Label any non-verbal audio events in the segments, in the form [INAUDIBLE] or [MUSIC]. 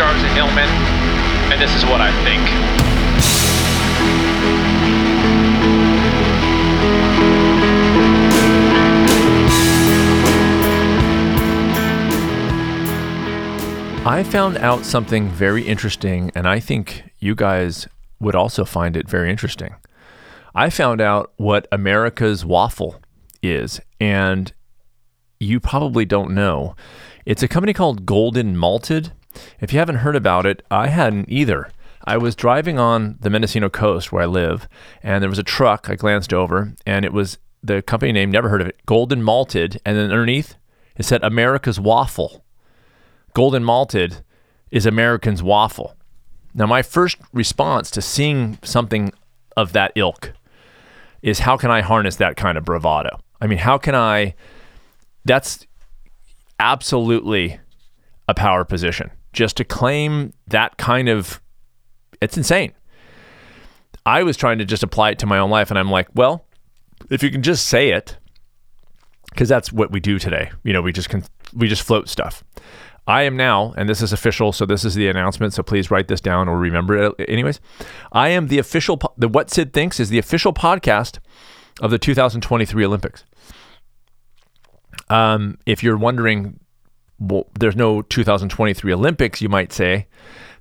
I'm Sid Hillman, and this is what I think. I found out something very interesting, and I think you guys would also find it very interesting. I found out what America's waffle is, and you probably don't know. It's a company called Golden Malted. If you haven't heard about it, I hadn't either. I was driving on the Mendocino coast where I live, and there was a truck. I glanced over, and it was the company name, never heard of it, Golden Malted. And then underneath, it said America's Waffle. Golden Malted is American's waffle. Now, my first response to seeing something of that ilk is how can I harness that kind of bravado? I mean, how can I? That's absolutely a power position. Just to claim that kind of, it's insane. I was trying to just apply it to my own life, and I'm like, well, if you can just say it, because that's what we do today. You know, we just can we just float stuff. I am now, and this is official, so this is the announcement. So please write this down or remember it. Anyways, I am the official. The What Sid Thinks is the official podcast of the 2023 Olympics. Um, if you're wondering, well, there's no 2023 Olympics, you might say.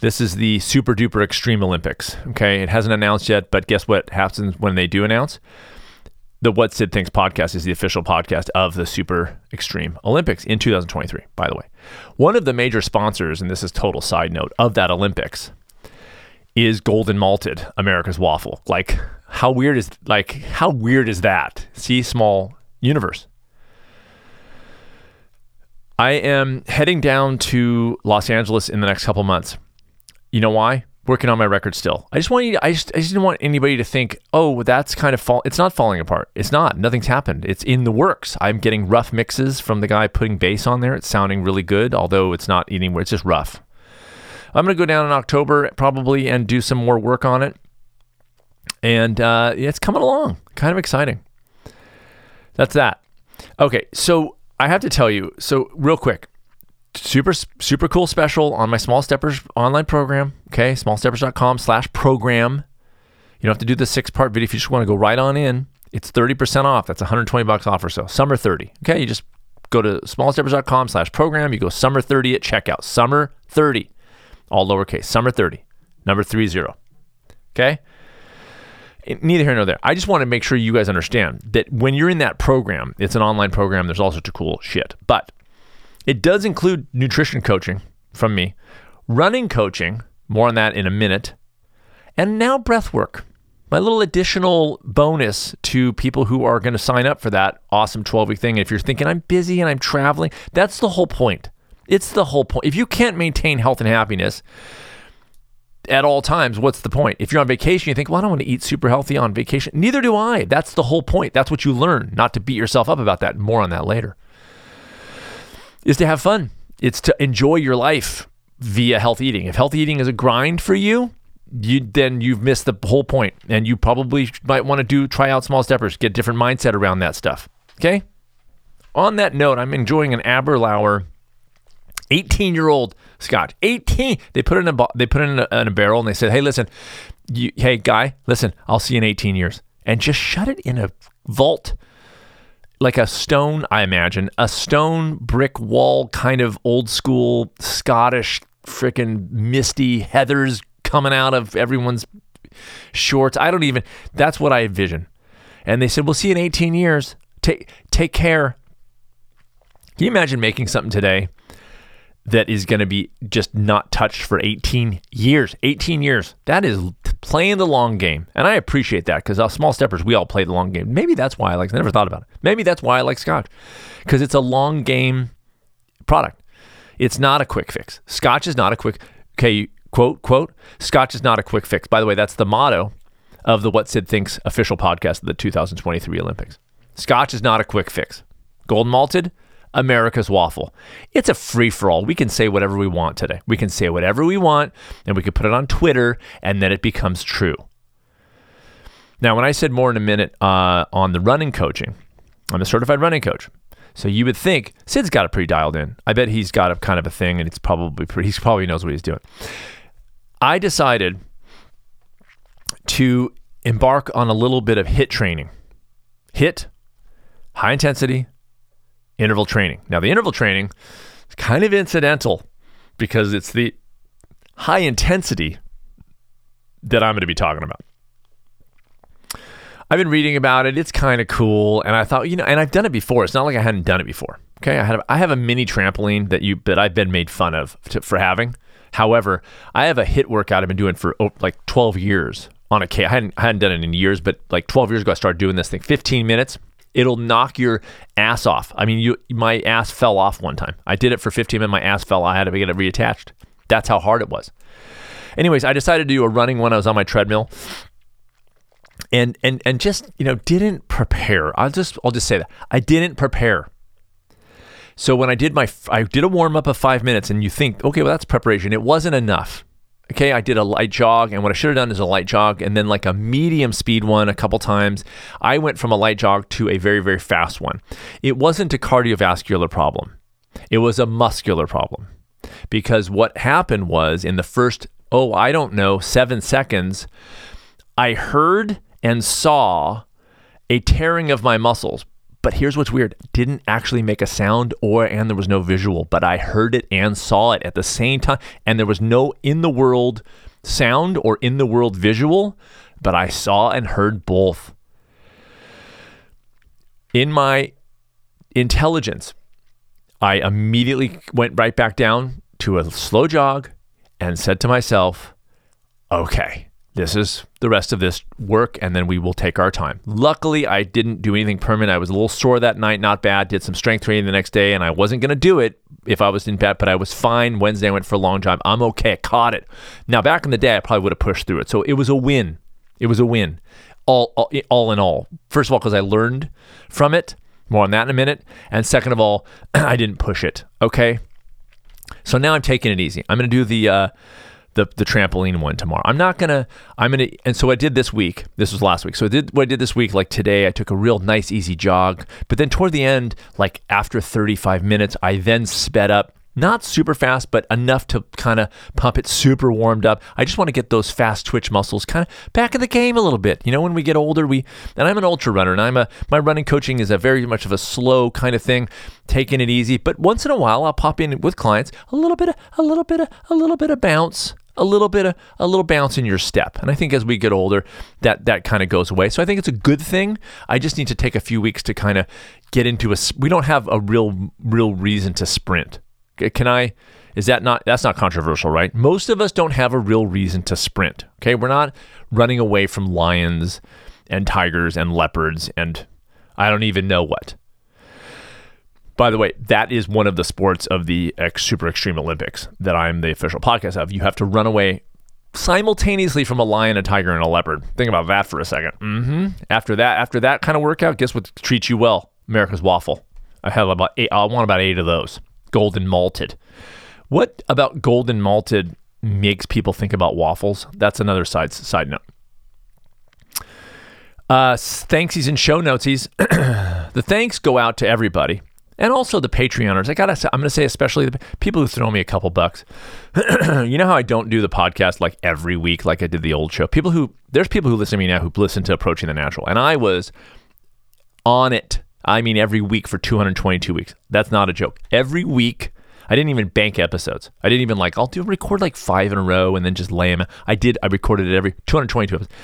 This is the Super Duper Extreme Olympics. Okay, it hasn't announced yet, but guess what happens when they do announce? the What Sid Thinks podcast is the official podcast of the Super Extreme Olympics in 2023, by the way. One of the major sponsors, and this is total side note, of that Olympics is Golden Malted, America's Waffle. Like, how weird is like how weird is that? See small universe. I am heading down to Los Angeles in the next couple months. You know why? Working on my record still. I just want you. To, I just. I just didn't want anybody to think, oh, that's kind of fall. It's not falling apart. It's not. Nothing's happened. It's in the works. I'm getting rough mixes from the guy putting bass on there. It's sounding really good, although it's not anywhere. It's just rough. I'm gonna go down in October probably and do some more work on it, and uh, it's coming along. Kind of exciting. That's that. Okay, so I have to tell you. So real quick, super super cool special on my small steppers online program okay? smallsteppers.com slash program. You don't have to do the six part video if you just want to go right on in. It's 30% off. That's 120 bucks off or so. Summer 30 okay? You just go to smallsteppers.com slash program. You go summer 30 at checkout. Summer 30 all lowercase summer 30 number 30 okay neither here nor there i just want to make sure you guys understand that when you're in that program it's an online program there's all sorts of cool shit but it does include nutrition coaching from me, running coaching, more on that in a minute, and now breath work. My little additional bonus to people who are going to sign up for that awesome 12 week thing. If you're thinking, I'm busy and I'm traveling, that's the whole point. It's the whole point. If you can't maintain health and happiness at all times, what's the point? If you're on vacation, you think, well, I don't want to eat super healthy on vacation. Neither do I. That's the whole point. That's what you learn, not to beat yourself up about that. More on that later is to have fun. It's to enjoy your life via health eating. If healthy eating is a grind for you, you then you've missed the whole point, and you probably might want to do try out small steppers, get different mindset around that stuff. Okay. On that note, I'm enjoying an Aberlour 18 year old Scotch. 18. They put it in a they put it in a, in a barrel and they said, "Hey, listen, you, hey guy, listen, I'll see you in 18 years." And just shut it in a vault like a stone, I imagine, a stone brick wall kind of old school Scottish freaking misty heathers coming out of everyone's shorts. I don't even that's what I envision. And they said, "We'll see you in 18 years. Take take care." Can you imagine making something today that is going to be just not touched for 18 years? 18 years. That is playing the long game. And I appreciate that because us uh, small steppers, we all play the long game. Maybe that's why I like, I never thought about it. Maybe that's why I like Scotch because it's a long game product. It's not a quick fix. Scotch is not a quick, okay, quote, quote, Scotch is not a quick fix. By the way, that's the motto of the What Sid Thinks official podcast of the 2023 Olympics. Scotch is not a quick fix. Gold malted, America's Waffle. It's a free for all. We can say whatever we want today. We can say whatever we want, and we can put it on Twitter, and then it becomes true. Now, when I said more in a minute uh, on the running coaching, I'm a certified running coach. So you would think Sid's got it pretty dialed in. I bet he's got a kind of a thing, and it's probably pretty. [LAUGHS] He probably knows what he's doing. I decided to embark on a little bit of HIT training. HIT, high intensity interval training. Now the interval training is kind of incidental because it's the high intensity that I'm going to be talking about. I've been reading about it. It's kind of cool, and I thought, you know, and I've done it before. It's not like I hadn't done it before. Okay, I have I have a mini trampoline that you that I've been made fun of to, for having. However, I have a HIT workout I've been doing for oh, like 12 years on a K. I hadn't I hadn't done it in years, but like 12 years ago, I started doing this thing. 15 minutes. It'll knock your ass off. I mean, you my ass fell off one time. I did it for 15 minutes. My ass fell. I had to get it reattached. That's how hard it was. Anyways, I decided to do a running one. I was on my treadmill and and and just you know didn't prepare. I'll just I'll just say that I didn't prepare. So when I did my I did a warm up of five minutes, and you think okay, well that's preparation. It wasn't enough. Okay, I did a light jog, and what I should have done is a light jog, and then like a medium speed one a couple times. I went from a light jog to a very very fast one. It wasn't a cardiovascular problem. It was a muscular problem. Because what happened was in the first, oh, I don't know, seven seconds, I heard and saw a tearing of my muscles. But here's what's weird. Didn't actually make a sound or and there was no visual, but I heard it and saw it at the same time and there was no in the world sound or in the world visual, but I saw and heard both. In my intelligence, I immediately went right back down to a slow jog and said to myself, okay, this is the rest of this work, and then we will take our time. Luckily, I didn't do anything permanent. I was a little sore that night, not bad. Did some strength training the next day, and I wasn't going to do it if I was in bed, but I was fine. Wednesday, I went for a long jog. I'm okay. I caught it. Now, back in the day, I probably would have pushed through it. So it was a win. It was a win, all, all, all in all. First of all, because I learned from it. More on that in a minute. And second of all, [CLEARS THROAT] I didn't push it. Okay. So now I'm taking it easy. I'm going to do the. Uh, the the trampoline one tomorrow. I'm not gonna. I'm gonna. And so I did this week. This was last week. So I did what I did this week. Like today, I took a real nice easy jog. But then toward the end, like after 35 minutes, I then sped up. Not super fast, but enough to kind of pump it super warmed up. I just want to get those fast twitch muscles kind of back in the game a little bit. You know, when we get older, we and I'm an ultra runner, and I'm a my running coaching is a very much of a slow kind of thing, taking it easy. But once in a while, I'll pop in with clients a little bit, of, a little bit, of, a little bit of bounce, a little bit of a little bounce in your step. And I think as we get older, that that kind of goes away. So I think it's a good thing. I just need to take a few weeks to kind of get into a. We don't have a real real reason to sprint. Can I? Is that not that's not controversial, right? Most of us don't have a real reason to sprint. Okay, we're not running away from lions and tigers and leopards and I don't even know what. By the way, that is one of the sports of the Super Extreme Olympics that I'm the official podcast of. You have to run away simultaneously from a lion, a tiger, and a leopard. Think about that for a 2nd mm-hmm. After that, after that kind of workout, guess what treats you well? America's waffle. I have about eight. I want about eight of those, golden malted. What about golden malted makes people think about waffles? That's another side side note. Uh, thanksies and show notesies. [CLEARS THROAT] the thanks go out to everybody and also the Patreoners. I gotta I'm gonna say especially the people who throw me a couple bucks. [CLEARS THROAT] you know how I don't do the podcast like every week like I did the old show. People who there's people who listen to me now who listen to Approaching the Natural, and I was on it. I mean, every week for 222 weeks. That's not a joke. Every week. I didn't even bank episodes. I didn't even like, I'll do record like five in a row and then just lay them. I did. I recorded it every 222 episodes.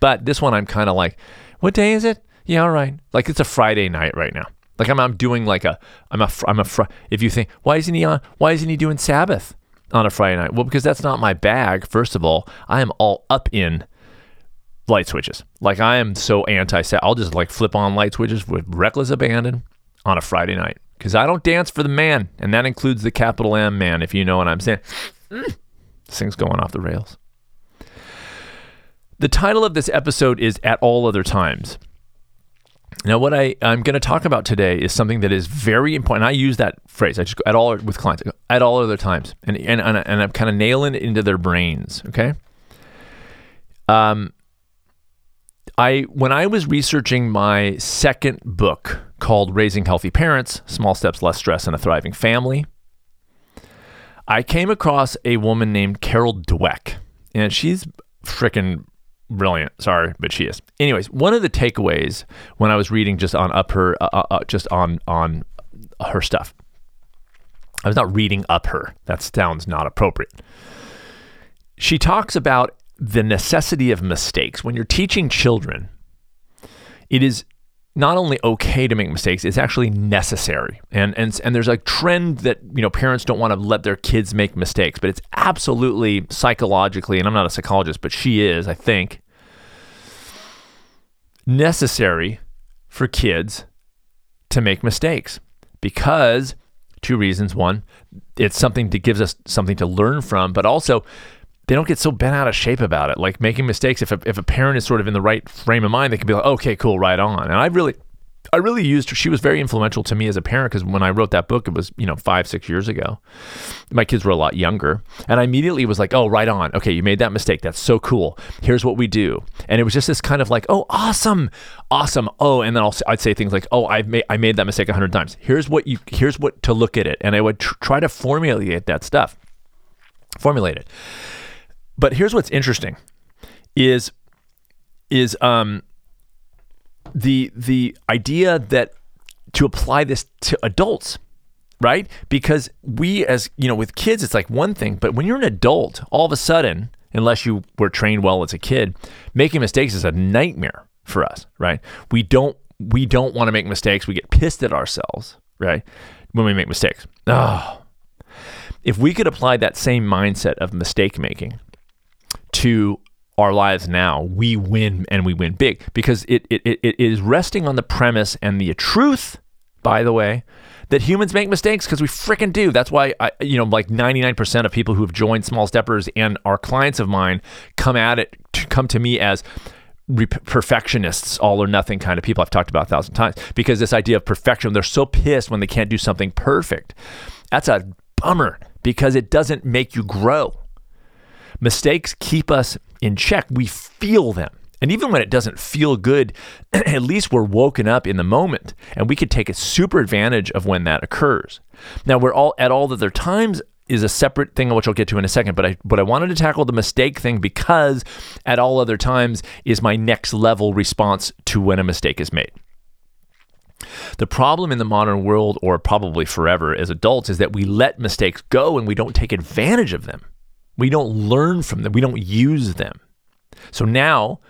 But this one, I'm kind of like, what day is it? Yeah, all right. Like it's a Friday night right now. Like I'm, I'm doing like a, I'm a, I'm a, fr- if you think, why isn't he on, why isn't he doing Sabbath on a Friday night? Well, because that's not my bag. First of all, I am all up in light switches. Like I am so anti Sabbath. I'll just like flip on light switches with reckless abandon on a Friday night because I don't dance for the man. And that includes the capital M man, if you know what I'm saying. Mm. This thing's going off the rails. The title of this episode is At All Other Times. Now, what I, I'm going to talk about today is something that is very important. I use that phrase. I just at all with clients at all other times, and and and, and I'm kind of nailing it into their brains. Okay. Um, I when I was researching my second book called Raising Healthy Parents: Small Steps, Less Stress, and a Thriving Family, I came across a woman named Carol Dweck, and she's freaking brilliant. Sorry, but she is. Anyways, one of the takeaways when I was reading just on up her, uh, uh, uh, just on on her stuff, I was not reading up her. That sounds not appropriate. She talks about the necessity of mistakes when you're teaching children. It is not only okay to make mistakes, it's actually necessary. And and and there's a trend that you know parents don't want to let their kids make mistakes, but it's absolutely psychologically, and I'm not a psychologist, but she is, I think, necessary for kids to make mistakes because two reasons. One, it's something that gives us something to learn from, but also they don't get so bent out of shape about it. Like making mistakes, if a, if a parent is sort of in the right frame of mind, they can be like, okay, cool, right on. And I really, I really used her. She was very influential to me as a parent because when I wrote that book, it was, you know, five, six years ago. My kids were a lot younger. And I immediately was like, oh, right on. Okay, you made that mistake. That's so cool. Here's what we do. And it was just this kind of like, oh, awesome. Awesome. Oh, and then I'll, I'd say things like, oh, I made, I made that mistake a hundred times. Here's what you, here's what to look at it. And I would tr- try to formulate that stuff. Formulate it. But here's what's interesting is is um the the idea that to apply this to adults right? Because we as you know with kids it's like one thing but when you're an adult all of a sudden unless you were trained well as a kid making mistakes is a nightmare for us right? We don't we don't want to make mistakes. We get pissed at ourselves right when we make mistakes. Oh if we could apply that same mindset of mistake making to our lives now, we win and we win big because it, it, it is resting on the premise and the truth, by the way, that humans make mistakes because we freaking do. That's why I, you know, like 99% of people who have joined Small Steppers and are clients of mine come at it, to come to me as perfectionists, all or nothing kind of people I've talked about a thousand times because this idea of perfection, they're so pissed when they can't do something perfect. That's a bummer because it doesn't make you grow. Mistakes keep us in check. We feel them. And even when it doesn't feel good, [CLEARS THROAT] at least we're woken up in the moment and we could take a super advantage of when that occurs. Now, we're all at all other times is a separate thing which I'll get to in a second, but I but I wanted to tackle the mistake thing because at all other times is my next level response to when a mistake is made. The problem in the modern world, or probably forever as adults, is that we let mistakes go and we don't take advantage of them. We don't learn from them, we don't use them. So now,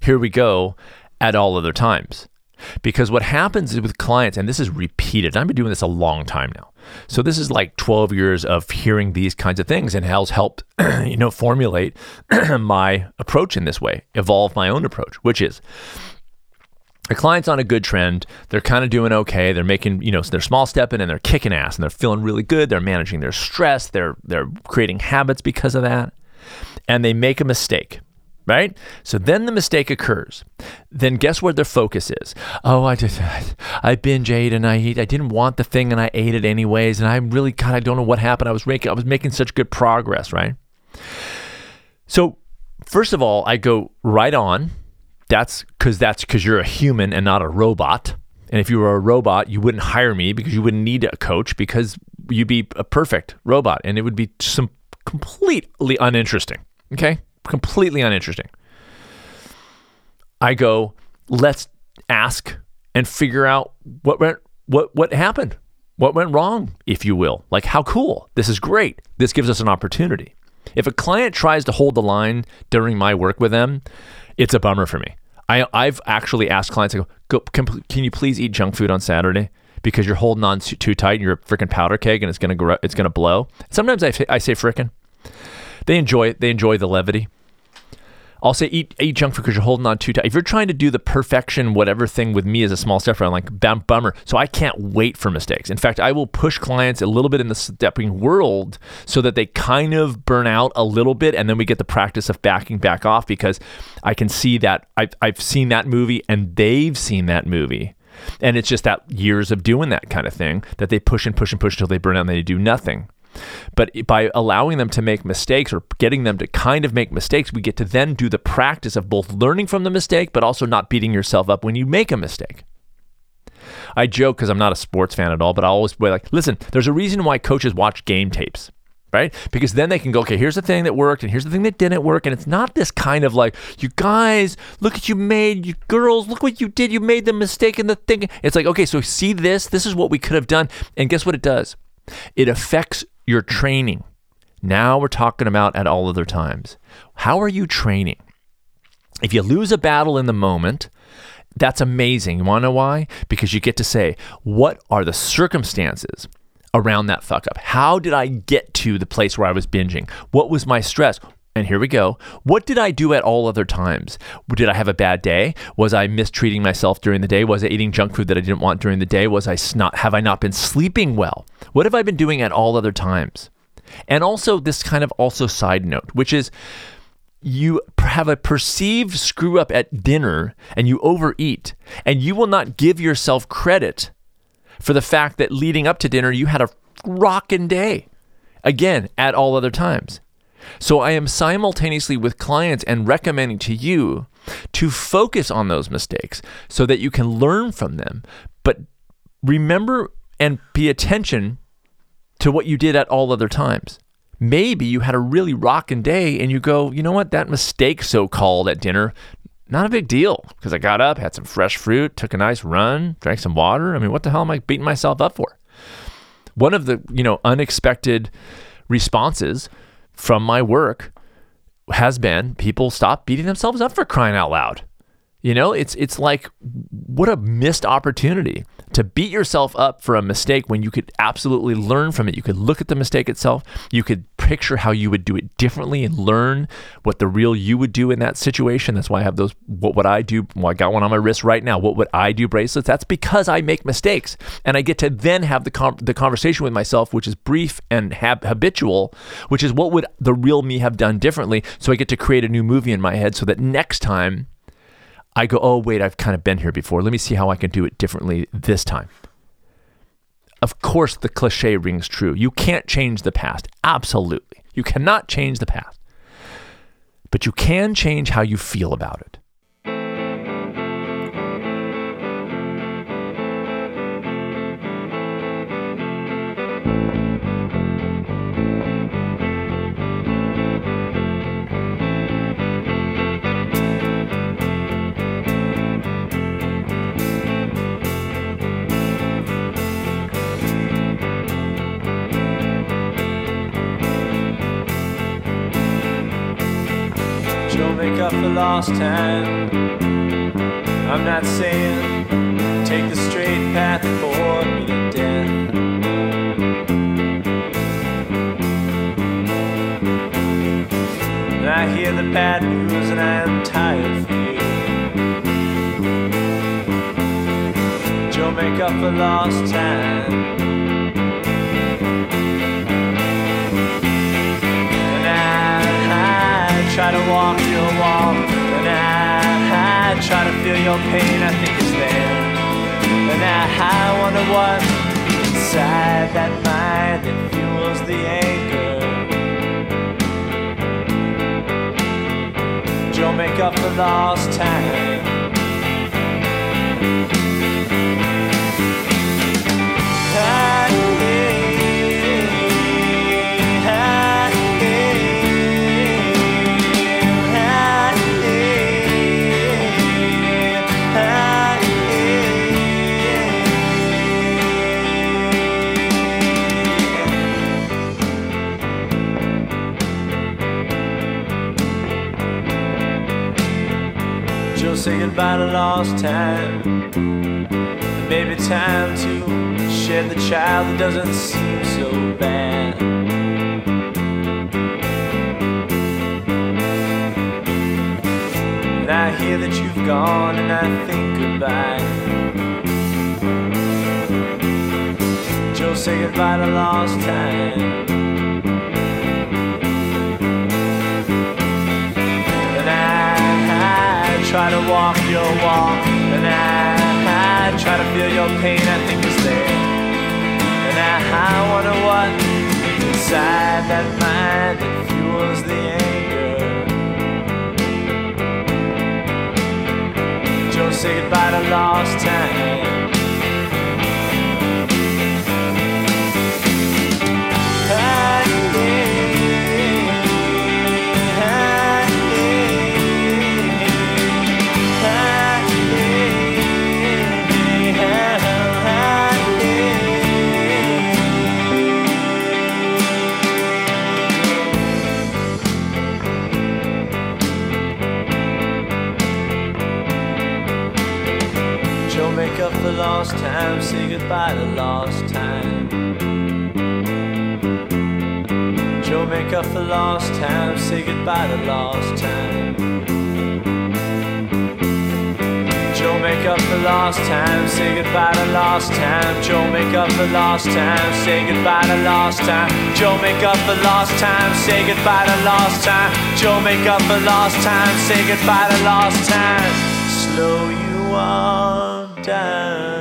here we go at all other times. Because what happens is with clients, and this is repeated, I've been doing this a long time now. So this is like 12 years of hearing these kinds of things and has helped, [CLEARS THROAT] you know, formulate [CLEARS THROAT] my approach in this way, evolve my own approach, which is the client's on a good trend. They're kind of doing okay. They're making, you know, they're small stepping and they're kicking ass and they're feeling really good. They're managing their stress. They're they're creating habits because of that. And they make a mistake, right? So then the mistake occurs. Then guess where their focus is? Oh, I just I binge ate and I eat. I didn't want the thing and I ate it anyways. And I really God, I don't know what happened. I was making I was making such good progress, right? So first of all, I go right on that's because that's because you're a human and not a robot. And if you were a robot, you wouldn't hire me because you wouldn't need a coach because you'd be a perfect robot and it would be some completely uninteresting. Okay? Completely uninteresting. I go, let's ask and figure out what went what what happened. What went wrong, if you will. Like how cool. This is great. This gives us an opportunity. If a client tries to hold the line during my work with them, it's a bummer for me. I, I've actually asked clients, I go, can, can you please eat junk food on Saturday? Because you're holding on too, too tight and you're a freaking powder keg and it's gonna grow, it's gonna blow. Sometimes I, I say frickin'. They enjoy it. They enjoy the levity. I'll say eat eat junk food because you're holding on too tight. If you're trying to do the perfection whatever thing with me as a small stepper, I'm like bum, bummer. So I can't wait for mistakes. In fact, I will push clients a little bit in the stepping world so that they kind of burn out a little bit, and then we get the practice of backing back off because I can see that I've I've seen that movie and they've seen that movie. And it's just that years of doing that kind of thing that they push and push and push until they burn out and they do nothing. But by allowing them to make mistakes or getting them to kind of make mistakes, we get to then do the practice of both learning from the mistake, but also not beating yourself up when you make a mistake. I joke because I'm not a sports fan at all, but I always be like, listen, there's a reason why coaches watch game tapes right? Because then they can go, okay, here's the thing that worked and here's the thing that didn't work. And it's not this kind of like, you guys, look what you made, you girls, look what you did. You made the mistake in the thing. It's like, okay, so see this? This is what we could have done. And guess what it does? It affects your training. Now we're talking about at all other times. How are you training? If you lose a battle in the moment, that's amazing. You want to know why? Because you get to say, what are the circumstances around that fuck up? How did I get to the place where I was binging? What was my stress? And here we go. What did I do at all other times? Did I have a bad day? Was I mistreating myself during the day? Was I eating junk food that I didn't want during the day? Was I not have I not been sleeping well? What have I been doing at all other times? And also this kind of also side note, which is you have a perceived screw up at dinner and you overeat and you will not give yourself credit for the fact that leading up to dinner, you had a rockin' day. Again, at all other times. So I am simultaneously with clients and recommending to you to focus on those mistakes so that you can learn from them. But remember and pay attention to what you did at all other times. Maybe you had a really rocking day and you go, you know what, that mistake so called at dinner not a big deal because I got up, had some fresh fruit, took a nice run, drank some water. I mean, what the hell am I beating myself up for? One of the, you know, unexpected responses from my work has been people stop beating themselves up for crying out loud. You know, it's it's like what a missed opportunity to beat yourself up for a mistake when you could absolutely learn from it. You could look at the mistake itself, you could picture how you would do it differently and learn what the real you would do in that situation. That's why I have those what would I do? Well, I got one on my wrist right now. What would I do bracelets? That's because I make mistakes and I get to then have the com- the conversation with myself which is brief and hab- habitual, which is what would the real me have done differently so I get to create a new movie in my head so that next time I go, oh, wait, I've kind of been here before. Let me see how I can do it differently this time. Of course, the cliche rings true. You can't change the past. Absolutely. You cannot change the past. But you can change how you feel about it. For lost time. I'm not saying take the straight path for me to death. And I hear the bad news and I am tired for you. Joe, make up for lost time. Try to walk your walk, and I, I try to feel your pain. I think it's there, and I, I wonder what inside that mind that fuels the anger. Joe, make up for lost time. Say goodbye to lost time. And maybe time to shed the child that doesn't seem so bad. And I hear that you've gone and I think goodbye. Joe, say goodbye to lost time. Try to walk your walk, and I, I try to feel your pain. I think it's there, and I, I wonder what inside that mind that fuels the anger. Joe, say goodbye to lost time. Up lost time, say goodbye to lost time. Joe, make up for lost time, say goodbye to lost time. Joe, make up for lost time, say goodbye to lost time. Joe, make up for lost time, say goodbye to lost time. Joe, make up for lost time, say goodbye to lost time. Joe, make up for lost time, say goodbye to lost time. Slow you on 站。